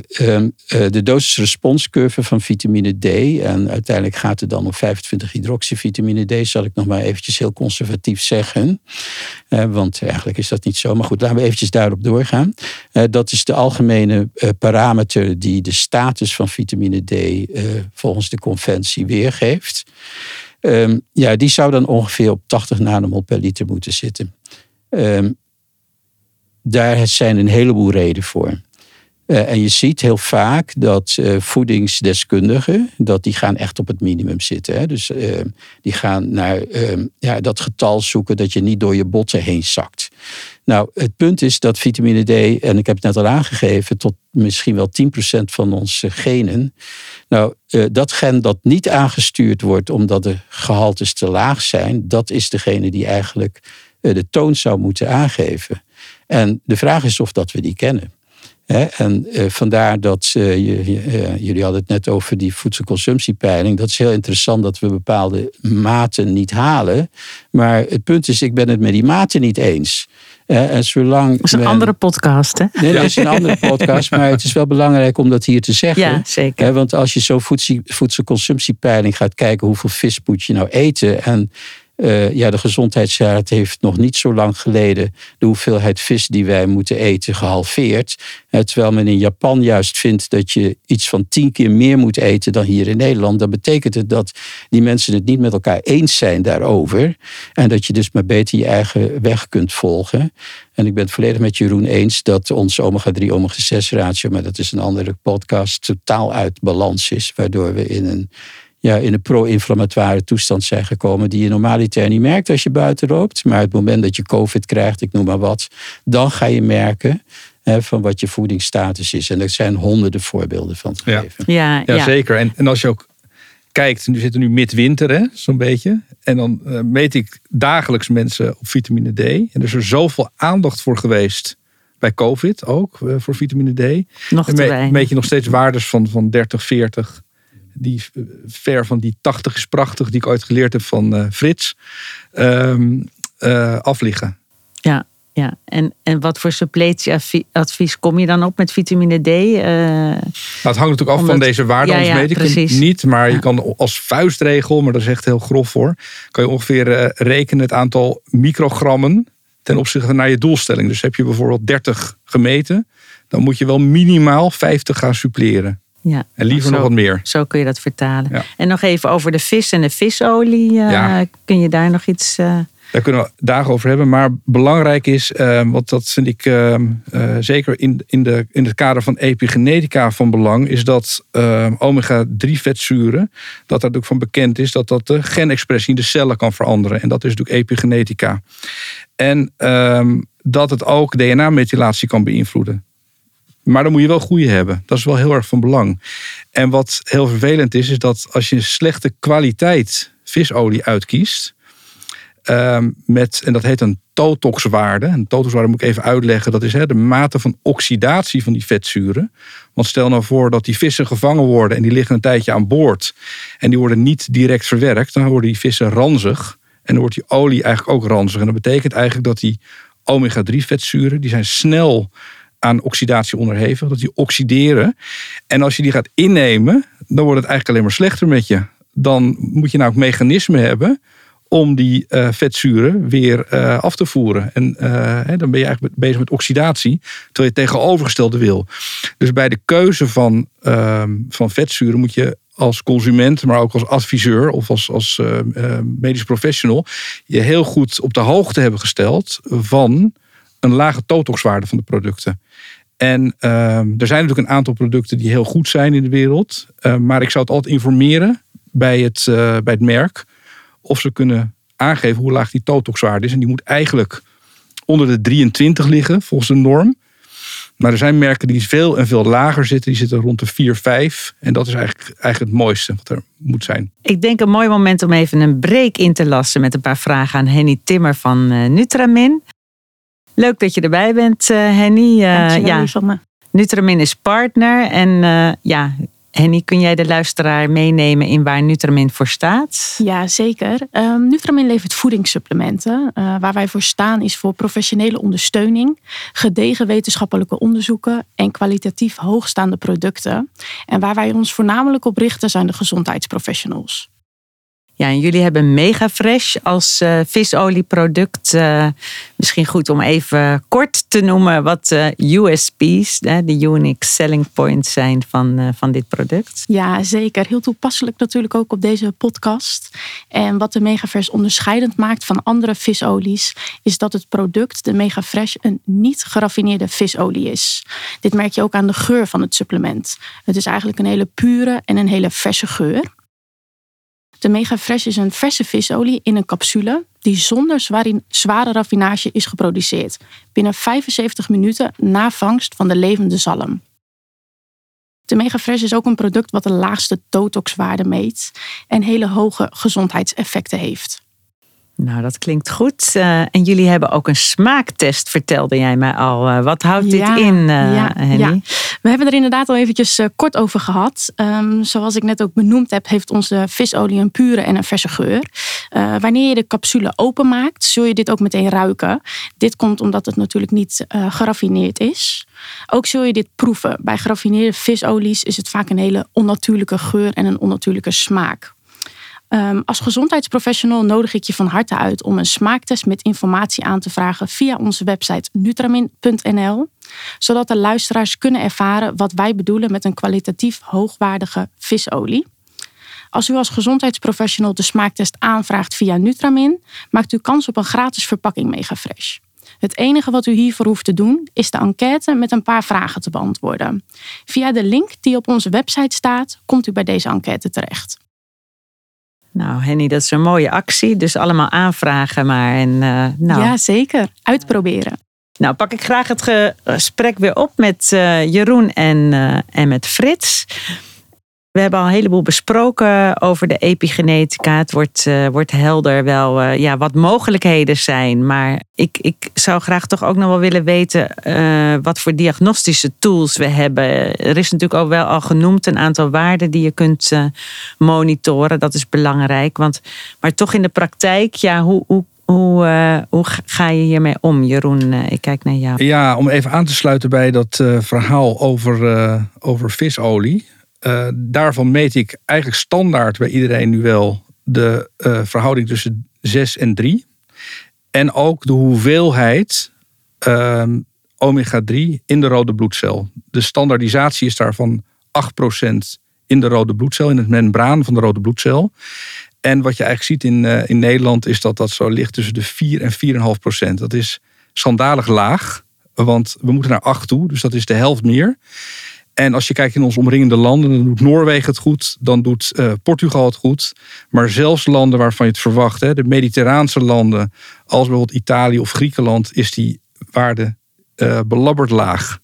[SPEAKER 2] de dosis-responscurve van vitamine D... en uiteindelijk gaat het dan om 25 hydroxyvitamine D... zal ik nog maar eventjes heel conservatief zeggen. want eigenlijk is dat niet zo. Maar goed, laten we eventjes daarop doorgaan. dat is de algemene parameter die de status van vitamine D... volgens de conventie weergeeft. Um, ja, die zou dan ongeveer op 80 nanomol per liter moeten zitten. Um, daar zijn een heleboel redenen voor. Uh, en je ziet heel vaak dat uh, voedingsdeskundigen, dat die gaan echt op het minimum zitten. Hè? Dus uh, die gaan naar ja, dat getal zoeken dat je niet door je botten heen zakt. Nou, het punt is dat vitamine D, en ik heb het net al aangegeven, tot misschien wel 10% van onze genen. Nou, eh, dat gen dat niet aangestuurd wordt omdat de gehaltes te laag zijn, dat is degene die eigenlijk eh, de toon zou moeten aangeven. En de vraag is of dat we die kennen. En eh, vandaar dat, uh, jullie hadden het net over die voedselconsumptiepeiling. Dat is heel interessant dat we bepaalde maten niet halen. Maar het punt is, ik ben het met die maten niet eens. en zolang
[SPEAKER 1] dat is een andere podcast, hè?
[SPEAKER 2] Nee, dat is een andere podcast. Maar het is wel belangrijk om dat hier te zeggen.
[SPEAKER 1] Ja, zeker.
[SPEAKER 2] want als je zo voedselconsumptiepeiling gaat kijken... hoeveel vis moet je nou eten... en uh, ja, de Gezondheidsraad heeft nog niet zo lang geleden de hoeveelheid vis die wij moeten eten gehalveerd. Uh, terwijl men in Japan juist vindt dat je iets van tien keer meer moet eten dan hier in Nederland. Dan betekent het dat die mensen het niet met elkaar eens zijn daarover. En dat je dus maar beter je eigen weg kunt volgen. En ik ben het volledig met Jeroen eens dat onze omega-3, omega-6 ratio, maar dat is een andere podcast, totaal uit balans is. Waardoor we in een ja, in een pro-inflammatoire toestand zijn gekomen. die je normaliter niet merkt als je buiten loopt. Maar het moment dat je COVID krijgt, ik noem maar wat. dan ga je merken hè, van wat je voedingsstatus is. En er zijn honderden voorbeelden van te geven.
[SPEAKER 1] Ja,
[SPEAKER 3] ja, zeker. En, en als je ook kijkt, nu zitten nu midwinter, zo'n beetje. En dan uh, meet ik dagelijks mensen op vitamine D. En er is er zoveel aandacht voor geweest bij COVID ook, uh, voor vitamine D.
[SPEAKER 1] Nog te
[SPEAKER 3] en meet je nog steeds waardes van, van 30, 40 die ver van die 80 is prachtig, die ik ooit geleerd heb van uh, Frits, um, uh, afliggen.
[SPEAKER 1] Ja, ja. En, en wat voor suppletieadvies kom je dan op met vitamine D? Uh,
[SPEAKER 3] nou, het hangt natuurlijk af van deze waarden, ja, ja, weet ik niet. Maar je kan als vuistregel, maar dat is echt heel grof voor, kan je ongeveer rekenen het aantal microgrammen ten opzichte naar je doelstelling. Dus heb je bijvoorbeeld 30 gemeten, dan moet je wel minimaal 50 gaan suppleren.
[SPEAKER 1] Ja,
[SPEAKER 3] en liever nog wat meer.
[SPEAKER 1] Zo kun je dat vertalen. En nog even over de vis en de visolie. Uh, kun je daar nog iets. Uh...
[SPEAKER 3] Daar kunnen we dagen over hebben. Maar belangrijk is, uh, want dat vind ik zeker in, in, de, in het kader van epigenetica van belang, is dat omega-3 vetzuren, dat er ook van bekend is dat dat de genexpressie in de cellen kan veranderen. En dat is natuurlijk epigenetica. En ehm, dat het ook DNA-methylatie kan beïnvloeden. Maar dan moet je wel goede hebben. Dat is wel heel erg van belang. En wat heel vervelend is, is dat als je slechte kwaliteit visolie uitkiest. Ehm, met, en dat heet een totoxwaarde. Een totoxwaarde moet ik even uitleggen. Dat is de mate van oxidatie van die vetzuren. Want stel nou voor dat die vissen gevangen worden en die liggen een tijdje aan boord. En die worden niet direct verwerkt. Dan worden die vissen ranzig. En dan wordt die olie eigenlijk ook ranzig. En dat betekent eigenlijk dat die omega-3 vetzuren, die zijn snel aan oxidatie onderhevig, dat die oxideren. En als je die gaat innemen, dan wordt het eigenlijk alleen maar slechter met je. Dan moet je nou ook mechanismen hebben om die uh, vetzuren weer uh, af te voeren. En uh, dan ben je eigenlijk bezig met oxidatie, terwijl je het tegenovergestelde wil. Dus bij de keuze van, ehm, van vetzuren moet je als consument, maar ook als adviseur of als, als medisch professional, je heel goed op de hoogte hebben gesteld van een lage totoxwaarde van de producten. En ehm, er zijn natuurlijk een aantal producten die heel goed zijn in de wereld. Uh, maar ik zou het altijd informeren bij het, uh, bij het merk. Of ze kunnen aangeven hoe laag die totoxwaarde is. En die moet eigenlijk onder de 23 liggen volgens de norm. Maar er zijn merken die veel en veel lager zitten. Die zitten rond de 4, 5. En dat is eigenlijk, eigenlijk het mooiste wat er moet zijn.
[SPEAKER 1] Ik denk een mooi moment om even een break in te lassen met een paar vragen aan Henny Timmer van uh, Nutramin. Leuk dat je erbij bent, uh, Henny.
[SPEAKER 4] Uh, ja,
[SPEAKER 1] Nutramin is partner. En uh, ja, Henny, kun jij de luisteraar meenemen in waar Nutramin voor staat?
[SPEAKER 4] Ja, zeker. Um, Nutramin levert voedingssupplementen. Uh, waar wij voor staan is voor professionele ondersteuning, gedegen wetenschappelijke onderzoeken en kwalitatief hoogstaande producten. En waar wij ons voornamelijk op richten zijn de gezondheidsprofessionals.
[SPEAKER 1] Ja, en jullie hebben Mega Fresh als uh, visolieproduct. Uh, misschien goed om even kort te noemen wat uh, USP's, de unique selling points zijn van, van dit product.
[SPEAKER 4] Ja, zeker. Heel toepasselijk natuurlijk ook op deze podcast. En wat de Mega Fresh onderscheidend maakt van andere visolies, is dat het product, de Mega Fresh, een niet geraffineerde visolie is. Dit merk je ook aan de geur van het supplement. Het is eigenlijk een hele pure en een hele verse geur. De Mega Fresh is een verse visolie in een capsule die zonder zware raffinage is geproduceerd, binnen 75 minuten na vangst van de levende zalm. De Mega Fresh is ook een product wat de laagste totoxwaarde meet en hele hoge gezondheidseffecten heeft.
[SPEAKER 1] Nou, dat klinkt goed. Uh, en jullie hebben ook een smaaktest, vertelde jij mij al. Uh, wat houdt dit in, uh, ja, Henny? Ja.
[SPEAKER 4] We hebben er inderdaad al eventjes kort over gehad. Um, zoals ik net ook benoemd heb, heeft onze visolie een pure en een verse geur. wanneer je de capsule openmaakt, zul je dit ook meteen ruiken. Dit komt omdat het natuurlijk niet geraffineerd is. Ook zul je dit proeven. Bij geraffineerde visolies is het vaak een hele onnatuurlijke geur en een onnatuurlijke smaak. Um, als gezondheidsprofessional nodig ik je van harte uit om een smaaktest met informatie aan te vragen via onze website nutramin.nl, zodat de luisteraars kunnen ervaren wat wij bedoelen met een kwalitatief hoogwaardige visolie. Als u als gezondheidsprofessional de smaaktest aanvraagt via Nutramin, maakt u kans op een gratis verpakking Megafresh. Het enige wat u hiervoor hoeft te doen, is de enquête met een paar vragen te beantwoorden. Via de link die op onze website staat, komt u bij deze enquête terecht.
[SPEAKER 1] Nou, Henny, dat is een mooie actie. Dus allemaal aanvragen maar. En, uh, nou.
[SPEAKER 4] Ja, zeker. Uitproberen.
[SPEAKER 1] Nou, pak ik graag het gesprek weer op met uh, Jeroen en, uh, en met Frits. We hebben al een heleboel besproken over de epigenetica. Het wordt, uh, wordt helder wel uh, ja, wat mogelijkheden zijn. Maar ik, ik zou graag toch ook nog wel willen weten uh, wat voor diagnostische tools we hebben. Er is natuurlijk ook wel al genoemd een aantal waarden die je kunt monitoren. Dat is belangrijk. Want, maar toch in de praktijk, ja, hoe, hoe, hoe, hoe, ga je hiermee om, Jeroen? Ik kijk naar jou.
[SPEAKER 3] Ja, om even aan te sluiten bij dat verhaal over, over visolie. Uh, daarvan meet ik eigenlijk standaard bij iedereen nu wel de uh, verhouding tussen 6 en 3. En ook de hoeveelheid uh, omega-3 in de rode bloedcel. De standaardisatie is daarvan 8% in de rode bloedcel, in het membraan van de rode bloedcel. En wat je eigenlijk ziet in, uh, in Nederland is dat dat zo ligt tussen de 4 en 4,5%. Dat is schandalig laag, want we moeten naar 8 toe, dus dat is de helft meer. En als je kijkt in onze omringende landen, dan doet Noorwegen het goed, dan doet uh, Portugal het goed. Maar zelfs landen waarvan je het verwacht, hè, de mediterraanse landen, als bijvoorbeeld Italië of Griekenland, is die waarde uh, belabberd laag.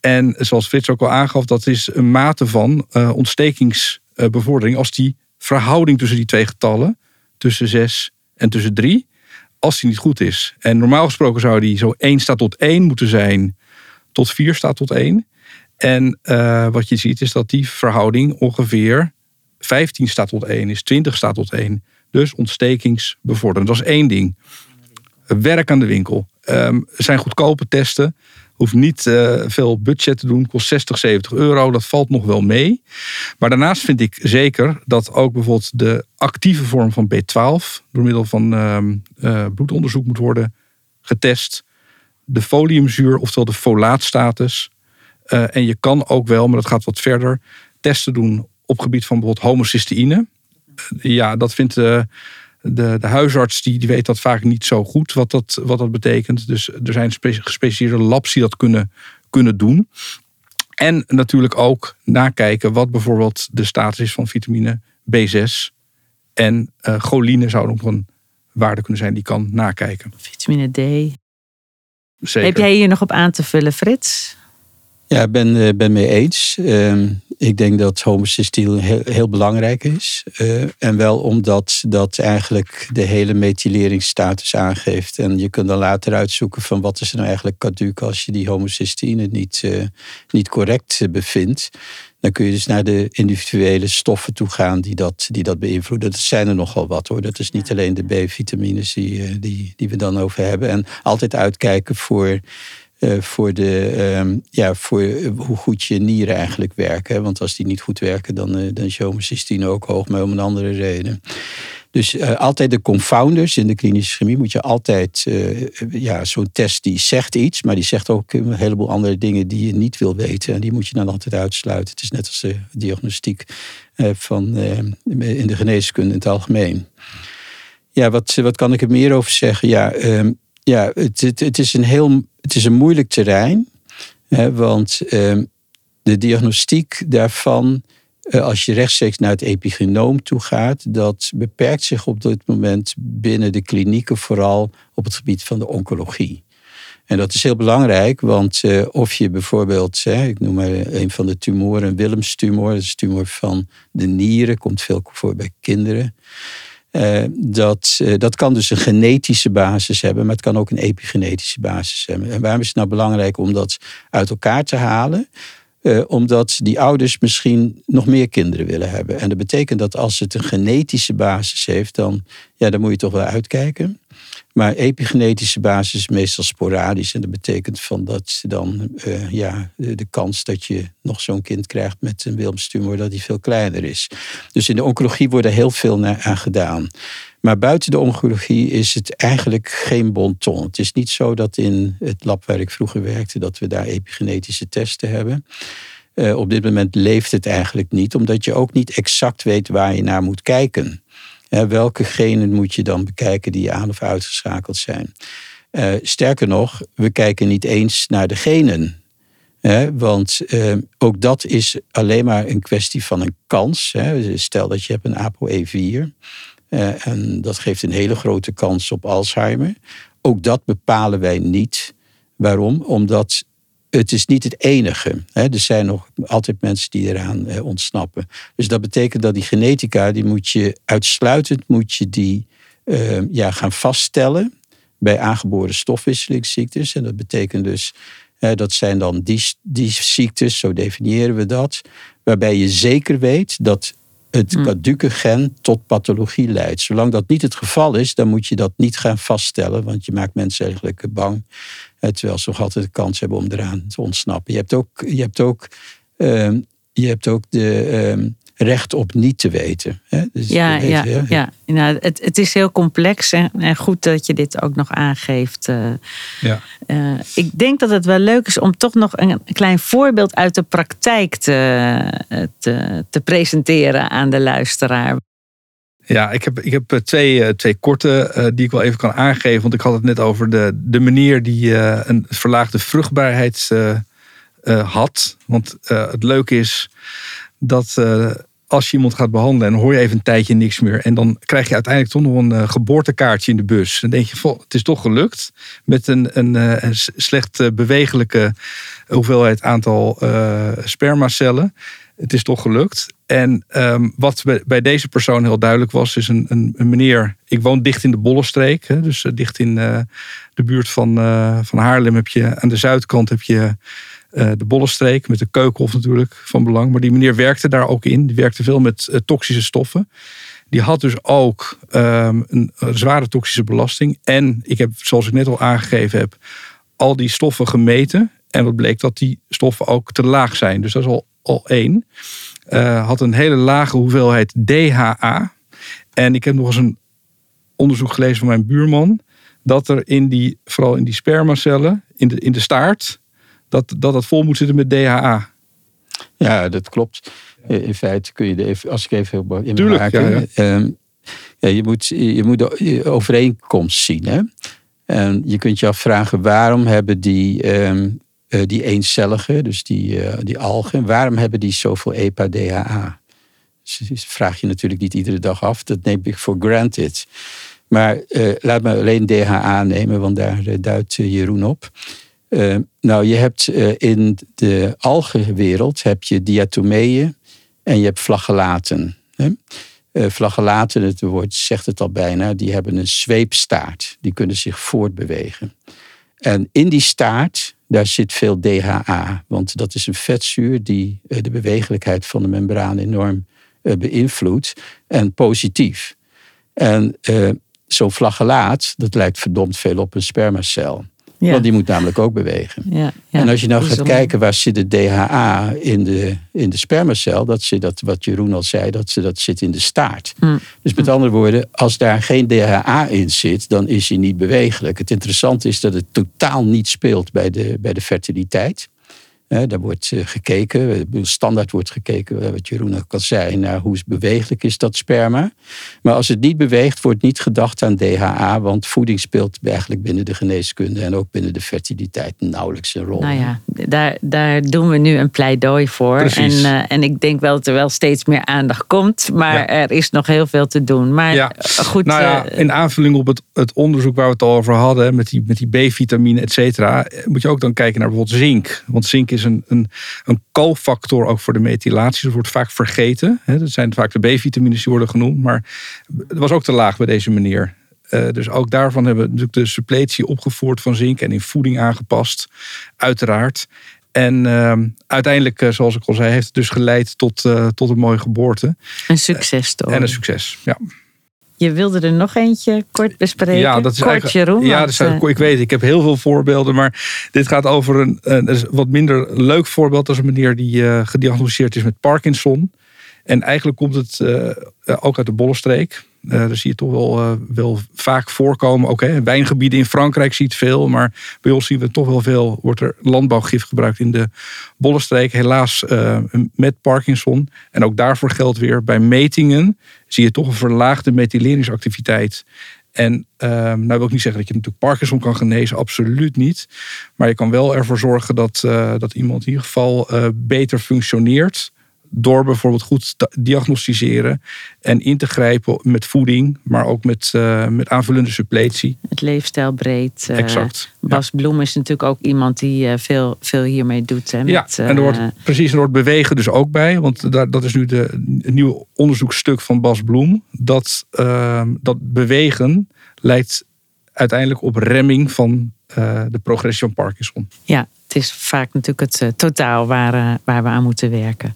[SPEAKER 3] En zoals Frits ook al aangaf, dat is een mate van uh, ontstekingsbevordering als die verhouding tussen die twee getallen, tussen 6 en tussen 3, als die niet goed is. En normaal gesproken zou die zo 1 staat tot 1 moeten zijn, tot 4 staat tot 1. En uh, wat je ziet is dat die verhouding ongeveer 15 staat tot 1 is, 20 staat tot 1. Dus ontstekingsbevorderend. Dat is één ding. Werk aan de winkel. Um, zijn goedkope testen. Hoeft niet uh, veel budget te doen. Kost 60, 70 euro. Dat valt nog wel mee. Maar daarnaast vind ik zeker dat ook bijvoorbeeld de actieve vorm van B12 door middel van um, uh, bloedonderzoek moet worden getest. De foliumzuur, oftewel de folaatstatus. Uh, en je kan ook wel, maar dat gaat wat verder, testen doen op gebied van bijvoorbeeld homocysteïne. Uh, ja, dat vindt de, de, de, huisarts, die, die weet dat vaak niet zo goed wat dat, wat dat betekent. Dus er zijn gespecialiseerde labs die dat kunnen, kunnen doen. En natuurlijk ook nakijken wat bijvoorbeeld de status is van vitamine B6. En uh, choline zou nog een waarde kunnen zijn die kan nakijken.
[SPEAKER 1] Vitamine D. Zeker. Heb jij hier nog op aan te vullen, Frits?
[SPEAKER 2] Ja, ik ben, uh, ben mee eens. Uh, ik denk dat homocystiel heel, heel belangrijk is. Uh, en wel omdat dat eigenlijk de hele methyleringsstatus aangeeft. En je kunt dan later uitzoeken van wat is er nou eigenlijk caduc als je die homocysteïne niet, uh, niet correct bevindt. Dan kun je dus naar de individuele stoffen toe gaan die dat, die dat beïnvloeden. Dat zijn er nogal wat hoor. Dat is niet alleen de B-vitamines die, die, die we dan over hebben. En altijd uitkijken voor uh, voor, de, uh, ja, voor hoe goed je nieren eigenlijk werken. Want als die niet goed werken, dan, uh, dan is je ook hoog, maar om een andere reden. Dus altijd de confounders in de klinische chemie moet je altijd, ja, zo'n test die zegt iets, maar die zegt ook een heleboel andere dingen die je niet wil weten. En die moet je dan altijd uitsluiten. Het is net als de diagnostiek van, in de geneeskunde in het algemeen. Ja, wat, wat kan ik er meer over zeggen? Ja, ehm, ja het, het, is een heel het is een moeilijk terrein, hè, want uh, de diagnostiek daarvan, uh, als je rechtstreeks naar het epigenoom toe gaat, dat beperkt zich op dit moment binnen de klinieken vooral op het gebied van de oncologie. En dat is heel belangrijk, want uh, of je bijvoorbeeld, ik noem maar een van de tumoren, een Willemstumor, dat is een tumor van de nieren, komt veel voor bij kinderen. Uh, dat, uh, dat kan dus een genetische basis hebben, maar het kan ook een epigenetische basis hebben. En waarom is het nou belangrijk om dat uit elkaar te halen? Uh, omdat die ouders misschien nog meer kinderen willen hebben. En dat betekent dat als het een genetische basis heeft, dan, ja, dan moet je toch wel uitkijken. Maar epigenetische basis is meestal sporadisch. En dat betekent van dat dan uh, ja, de, kans dat je nog zo'n kind krijgt met een Wilmstumor, dat die veel kleiner is. Dus in de oncologie wordt er heel veel naar, aan gedaan. Maar buiten de oncologie is het eigenlijk geen bonton. Het is niet zo dat in het lab waar ik vroeger werkte, dat we daar epigenetische testen hebben. Uh, op dit moment leeft het eigenlijk niet, omdat je ook niet exact weet waar je naar moet kijken. Uh, welke genen moet je dan bekijken die aan of uitgeschakeld zijn? Uh, sterker nog, we kijken niet eens naar de genen. want ook dat is alleen maar een kwestie van een kans. Stel dat je hebt een ApoE4 uh, en dat geeft een hele grote kans op Alzheimer. Ook dat bepalen wij niet. Waarom? Omdat het is niet het enige. Er zijn nog altijd mensen die eraan eh, ontsnappen. Dus dat betekent dat die genetica, die moet je uitsluitend moet je die, uh, ja, gaan vaststellen bij aangeboren stofwisselingsziektes. En dat betekent dus, dat zijn dan die, die ziektes, zo definiëren we dat, waarbij je zeker weet dat het hmm. caduce gen tot pathologie leidt. Zolang dat niet het geval is, dan moet je dat niet gaan vaststellen, want je maakt mensen eigenlijk bang. Terwijl ze nog altijd de kans hebben om eraan te ontsnappen. Je hebt ook, je hebt ook, uh, je hebt ook de, uh, recht op niet te weten. Hè?
[SPEAKER 1] Dus ja, ja, ja, ja. Nou, het, het is heel complex en, en goed dat je dit ook nog aangeeft. Uh, ja. Uh, ik denk dat het wel leuk is om toch nog een klein voorbeeld uit de praktijk te, te, te presenteren aan de luisteraar.
[SPEAKER 3] Ja, ik heb, ik heb eh, twee, twee korte uh, die ik wel even kan aangeven. Want ik had het net over de, de manier die uh, een verlaagde vruchtbaarheid had. Want het leuke is dat uh, als je iemand gaat behandelen en hoor je even een tijdje niks meer. En dan krijg je uiteindelijk toch nog een uh, geboortekaartje in de bus. Dan denk je, het is toch gelukt. Met een, een, een slecht bewegelijke hoeveelheid aantal spermacellen. Het is toch gelukt. En um, wat bij deze persoon heel duidelijk was, is een, een, een meneer. Ik woon dicht in de Bollenstreek. Hè, dus dicht in de buurt van, van Haarlem heb je aan de zuidkant heb je uh, de Bollenstreek, met de Keukenhof natuurlijk van belang. Maar die meneer werkte daar ook in. Die werkte veel met uh, toxische stoffen. Die had dus ook um, een, zware toxische belasting. En ik heb, zoals ik net al aangegeven heb, al die stoffen gemeten. En wat bleek dat die stoffen ook te laag zijn. Dus dat is al, al één. Uh, had een hele lage hoeveelheid DHA. En ik heb nog eens een onderzoek gelezen van mijn buurman. Dat er in die, vooral in die spermacellen, in de, in de staart, dat, dat het vol moet zitten met DHA.
[SPEAKER 2] Ja, dat klopt. In feite kun je even, als ik even heel in Tuurlijk, maken. Ja, ja. Ehm, ja, je, moet, je moet de overeenkomst zien. Hè? En je kunt je afvragen waarom hebben die, um, die eencellige, dus die, uh, die algen, waarom hebben die zoveel EPA-DHA? Dus vraag je natuurlijk niet iedere dag af, dat neem ik voor granted. Maar uh, laat me alleen DHA nemen, want daar duidt Jeroen op. Uh, nou, je hebt uh, in de algenwereld heb je diatomeeën en je hebt flagellaten. Hè? Flagellaten, het woord zegt het al bijna, die hebben een zweepstaart. Die kunnen zich voortbewegen. En in die staart, daar zit veel DHA. Want dat is een vetzuur die de bewegelijkheid van de membraan enorm beïnvloedt. En positief. En zo'n flagellaat, dat lijkt verdomd veel op een spermacel. Ja. Want die moet namelijk ook bewegen. Ja, ja. En als je nou gaat kijken waar zit de DHA in de, in de spermacel, dat zit dat wat Jeroen al zei, dat, dat zit in de staart. Hm. Dus met andere woorden, als daar geen DHA in zit, dan is hij niet bewegelijk. Het interessante is dat het totaal niet speelt bij de, bij de fertiliteit daar wordt eh, gekeken, standaard wordt gekeken, eh, wat Jeroen ook al zei, naar hoe bewegelijk is dat sperma. Maar als het niet beweegt, wordt niet gedacht aan DHA, want voeding speelt eigenlijk binnen de geneeskunde en ook binnen de fertiliteit nauwelijks een rol.
[SPEAKER 1] Nou ja, daar, daar doen we nu een pleidooi voor. En, uh, en ik denk wel dat er wel steeds meer aandacht komt, maar er is nog heel veel te doen. Maar ja. goed.
[SPEAKER 3] Nou ja, in aanvulling op het, het onderzoek waar we het al over hadden, met die, met die B-vitamine, et cetera, moet je ook dan kijken naar bijvoorbeeld zink. Want zink is een, een, een cofactor ook voor de methylatie. Dat wordt vaak vergeten. Hè. Dat zijn vaak de B-vitamines die worden genoemd. Maar het was ook te laag bij deze meneer. Uh, dus ook daarvan hebben we natuurlijk de suppletie opgevoerd van zink en in voeding aangepast, uiteraard. En uh, uiteindelijk, uh, zoals ik al zei, heeft het dus geleid tot, uh, tot een mooie geboorte.
[SPEAKER 1] Een succes toch?
[SPEAKER 3] En een succes, ja.
[SPEAKER 1] Je wilde er nog eentje kort bespreken.
[SPEAKER 3] Ja, dat is
[SPEAKER 1] kort, Jeroen,
[SPEAKER 3] ja,
[SPEAKER 1] want, eh,
[SPEAKER 3] ik weet, ik heb heel veel voorbeelden, maar dit gaat over een, wat minder leuk voorbeeld. Is een meneer die eh, gediagnosticeerd is met Parkinson. En eigenlijk komt het eh, ook uit de Bollenstreek. Eh daar zie je toch wel, eh, wel vaak voorkomen. Ook hè, wijngebieden in Frankrijk zie je het veel. Maar bij ons zien we toch wel veel. Wordt er landbouwgif gebruikt in de Bollenstreek. Helaas eh, met Parkinson. En ook daarvoor geldt weer bij metingen. Zie je toch een verlaagde methyleringsactiviteit. En eh, nou wil ik niet zeggen dat je natuurlijk Parkinson kan genezen, absoluut niet. Maar je kan wel ervoor zorgen dat, dat iemand in ieder geval beter functioneert. Door bijvoorbeeld goed te diagnosticeren en in te grijpen met voeding, maar ook met, eh, met aanvullende suppletie.
[SPEAKER 1] Het leefstijl breed. eh,
[SPEAKER 3] Exact.
[SPEAKER 1] Bas Bloem is natuurlijk ook iemand die eh, veel, veel hiermee doet. Hè,
[SPEAKER 3] Ja,
[SPEAKER 1] met,
[SPEAKER 3] en er wordt precies er wordt bewegen dus ook bij. Want daar, dat is nu de, een nieuw onderzoekstuk van Bas Bloem. Dat, ehm, dat bewegen leidt uiteindelijk op remming van de progressie van Parkinson.
[SPEAKER 1] Ja, het is vaak natuurlijk het totaal waar, waar we aan moeten werken.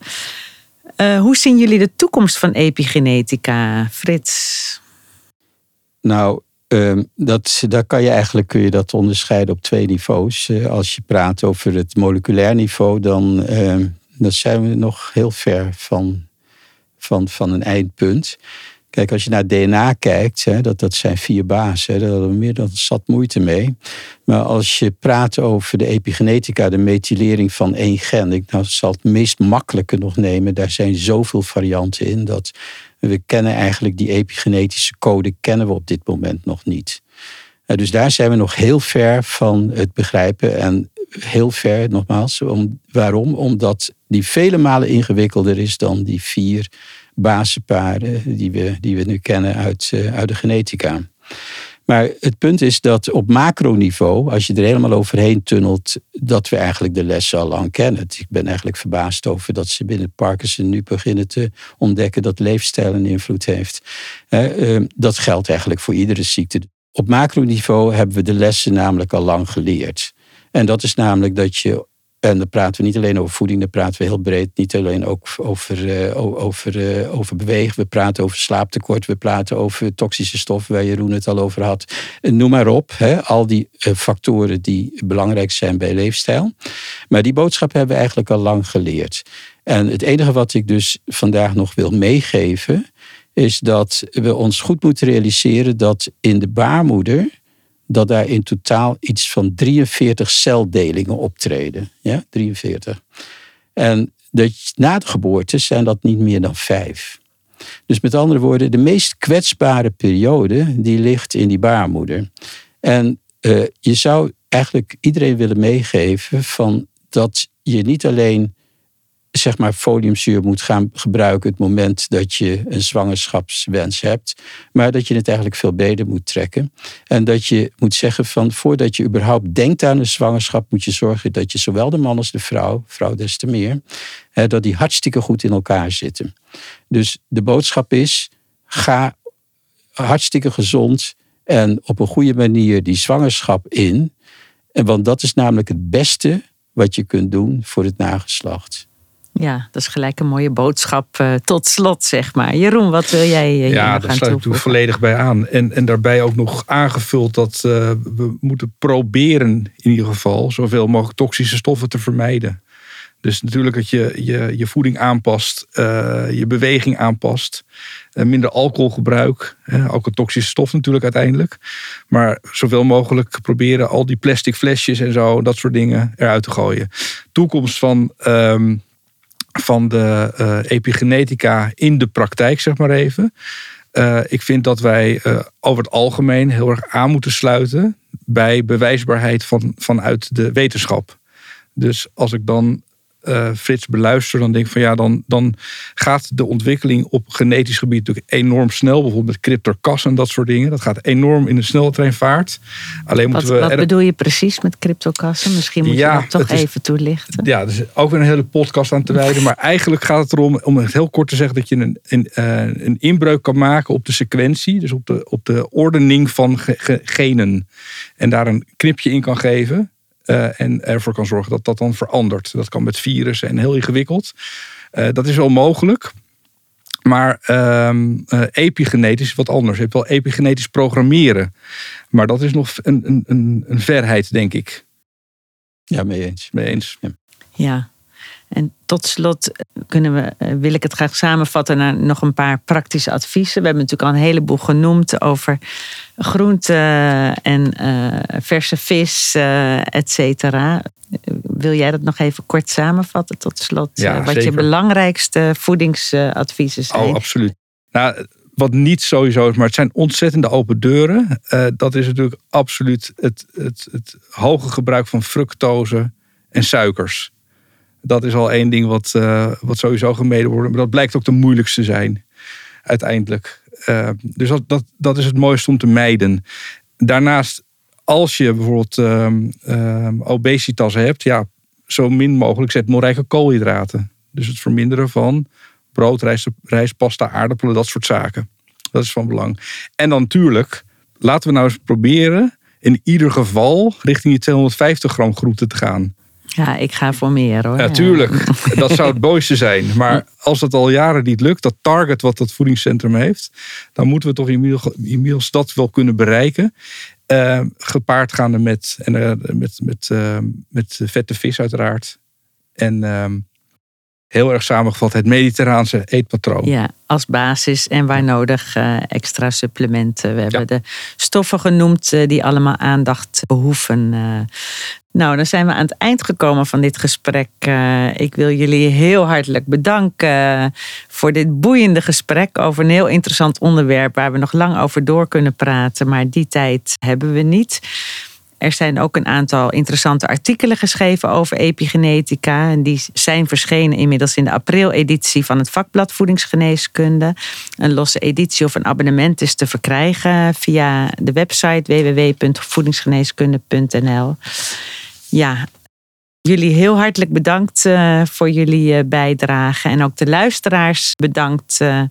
[SPEAKER 1] Eh, hoe zien jullie de toekomst van epigenetica, Frits?
[SPEAKER 2] Nou, ehm, dat, daar kan je eigenlijk kun je dat onderscheiden op twee niveaus. Eh, als je praat over het moleculair niveau, dan, ehm, dan zijn we nog heel ver van, van, van een eindpunt. Kijk, als je naar DNA kijkt, hè, dat, dat zijn vier bazen, daar hadden we meer dan zat moeite mee. Maar als je praat over de epigenetica, de methylering van één gen, ik nou, zal het meest makkelijke nog nemen, daar zijn zoveel varianten in dat we kennen eigenlijk die epigenetische code kennen we op dit moment nog niet. Eh, Dus daar zijn we nog heel ver van het begrijpen en heel ver, nogmaals, om, waarom? Omdat die vele malen ingewikkelder is dan die vier basenparen die we, die we nu kennen uit, eh, uit de genetica. Maar het punt is dat op macroniveau, als je er helemaal overheen tunnelt, dat we eigenlijk de lessen al lang kennen. Ik ben eigenlijk verbaasd over dat ze binnen Parkinson nu beginnen te ontdekken dat leefstijl een invloed heeft. Hè, eh, Dat geldt eigenlijk voor iedere ziekte. Op macroniveau hebben we de lessen namelijk al lang geleerd. En dat is namelijk dat je en dan praten we niet alleen over voeding, dan praten we heel breed. Niet alleen ook over, o- over, eh, over bewegen. We praten over slaaptekort. We praten over toxische stoffen, waar Jeroen het al over had. Eh, Noem maar op. Hè, al die factoren die belangrijk zijn bij leefstijl. Maar die boodschap hebben we eigenlijk al lang geleerd. En het enige wat ik dus vandaag nog wil meegeven, is dat we ons goed moeten realiseren dat in de baarmoeder dat daar in totaal iets van 43 celdelingen optreden. Ja, 43. En dat, na de geboorte zijn dat niet meer dan vijf. Dus met andere woorden, de meest kwetsbare periode die ligt in die baarmoeder. En eh, je zou eigenlijk iedereen willen meegeven van dat je niet alleen zeg maar foliumzuur moet gaan gebruiken het moment dat je een zwangerschapswens hebt, maar dat je het eigenlijk veel beter moet trekken. En dat je moet zeggen van voordat je überhaupt denkt aan een zwangerschap, moet je zorgen dat je zowel de man als de vrouw, vrouw des te meer, hè, dat die hartstikke goed in elkaar zitten. Dus de boodschap is, ga hartstikke gezond en op een goede manier die zwangerschap in. En want dat is namelijk het beste wat je kunt doen voor het nageslacht.
[SPEAKER 1] Ja, dat is gelijk een mooie boodschap eh, tot slot, zeg maar. Jeroen, wat wil jij hier
[SPEAKER 3] Ja, daar sluit ik volledig bij aan. En, en daarbij ook nog aangevuld dat eh, we moeten proberen in ieder geval zoveel mogelijk toxische stoffen te vermijden. Dus natuurlijk dat je je, je voeding aanpast, je beweging aanpast, minder alcoholgebruik, ook een toxische stof natuurlijk uiteindelijk. Maar zoveel mogelijk proberen al die plastic flesjes en zo, dat soort dingen eruit te gooien. Toekomst van, ehm, van de eh, epigenetica in de praktijk, zeg maar even. Eh, ik vind dat wij eh, over het algemeen heel erg aan moeten sluiten bij bewijsbaarheid van, vanuit de wetenschap. Dus als ik dan uh, Frits beluister, dan denk ik van ja, dan, dan gaat de ontwikkeling op genetisch gebied natuurlijk enorm snel. Bijvoorbeeld met CryptoCas en dat soort dingen. Dat gaat enorm in de sneltreinvaart.
[SPEAKER 1] Alleen moeten wat, we. Wat bedoel je precies met CryptoCassen? Misschien moet je dat toch even toelichten.
[SPEAKER 3] Ja, dus ook weer een hele podcast aan te wijden. maar eigenlijk gaat het erom, om het heel kort te zeggen, dat je een, een, eh, een inbreuk kan maken op de sequentie. Dus op de, op de ordening van genen. En daar een knipje in kan geven. Uh, en ervoor kan zorgen dat dat dan verandert. Dat kan met virussen en heel ingewikkeld. Uh, dat is wel mogelijk. Maar uh, epigenetisch is wat anders. Je hebt wel epigenetisch programmeren. Maar dat is nog een, een, een verheid, denk ik.
[SPEAKER 2] Ja, mee eens.
[SPEAKER 3] Mee eens.
[SPEAKER 1] Ja. ja. En tot slot kunnen we, eh, wil ik het graag samenvatten naar nog een paar praktische adviezen. We hebben natuurlijk al een heleboel genoemd over groenten en uh, verse vis, uh, et cetera. Wil jij dat nog even kort samenvatten tot slot? Ja, wat je belangrijkste voedingsadviezen zijn?
[SPEAKER 3] Oh, absoluut. Nou, wat niet sowieso is, maar het zijn ontzettende open deuren. dat is natuurlijk absoluut het, het, het hoge gebruik van fructose en suikers. Dat is al één ding wat, uh, wat sowieso gemeden wordt. Maar dat blijkt ook de moeilijkste zijn, uiteindelijk. Uh, dus dat, dat, dat is het mooiste om te mijden. Daarnaast, als je bijvoorbeeld uh, obesitas hebt, ja, zo min mogelijk zet rijke koolhydraten. Dus het verminderen van brood, rijst, rijst, pasta, aardappelen, dat soort zaken. Dat is van belang. En dan natuurlijk, laten we nou eens proberen in ieder geval richting die 250 gram groente te gaan.
[SPEAKER 1] Ja, ik ga voor meer hoor.
[SPEAKER 3] Natuurlijk, ja, dat zou het mooiste zijn. Maar als het al jaren niet lukt, dat target wat dat voedingscentrum heeft, dan moeten we toch inmiddels dat wel kunnen bereiken. Uh, gepaard gaande met, en, uh, met, met, uh, met vette vis uiteraard. En ehm, heel erg samengevat het mediterraanse eetpatroon.
[SPEAKER 1] Ja, als basis en waar nodig uh, extra supplementen. We hebben de stoffen genoemd uh, die allemaal aandacht behoeven. Uh, nou, dan zijn we aan het eind gekomen van dit gesprek. ik wil jullie heel hartelijk bedanken voor dit boeiende gesprek over een heel interessant onderwerp waar we nog lang over door kunnen praten, maar die tijd hebben we niet. Er zijn ook een aantal interessante artikelen geschreven over epigenetica. En die zijn verschenen inmiddels in de april-editie van het vakblad Voedingsgeneeskunde. Een losse editie of een abonnement is te verkrijgen via de website www.voedingsgeneeskunde.nl. Ja, Jullie heel hartelijk bedankt uh, voor jullie uh, bijdrage. En ook de luisteraars bedankt uh,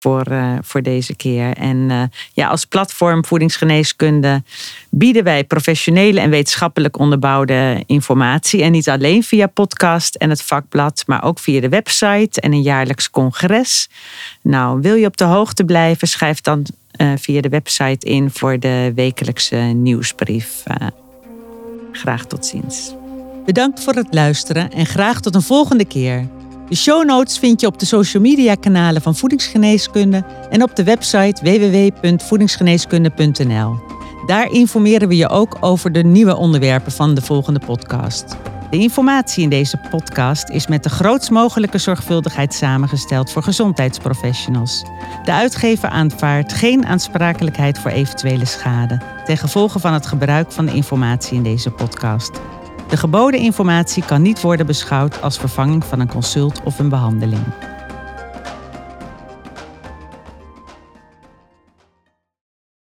[SPEAKER 1] voor, uh, voor deze keer. En uh, ja, als platform Voedingsgeneeskunde bieden wij professionele en wetenschappelijk onderbouwde informatie. En niet alleen via podcast en het vakblad, maar ook via de website en een jaarlijks congres. Nou, wil je op de hoogte blijven, schrijf dan uh, via de website in voor de wekelijkse nieuwsbrief. graag tot ziens. Bedankt voor het luisteren en graag tot een volgende keer. De show notes vind je op de social media kanalen van Voedingsgeneeskunde en op de website www.voedingsgeneeskunde.nl. Daar informeren we je ook over de nieuwe onderwerpen van de volgende podcast. De informatie in deze podcast is met de grootst mogelijke zorgvuldigheid samengesteld voor gezondheidsprofessionals. De uitgever aanvaardt geen aansprakelijkheid voor eventuele schade ten gevolge van het gebruik van de informatie in deze podcast. De geboden informatie kan niet worden beschouwd als vervanging van een consult of een behandeling.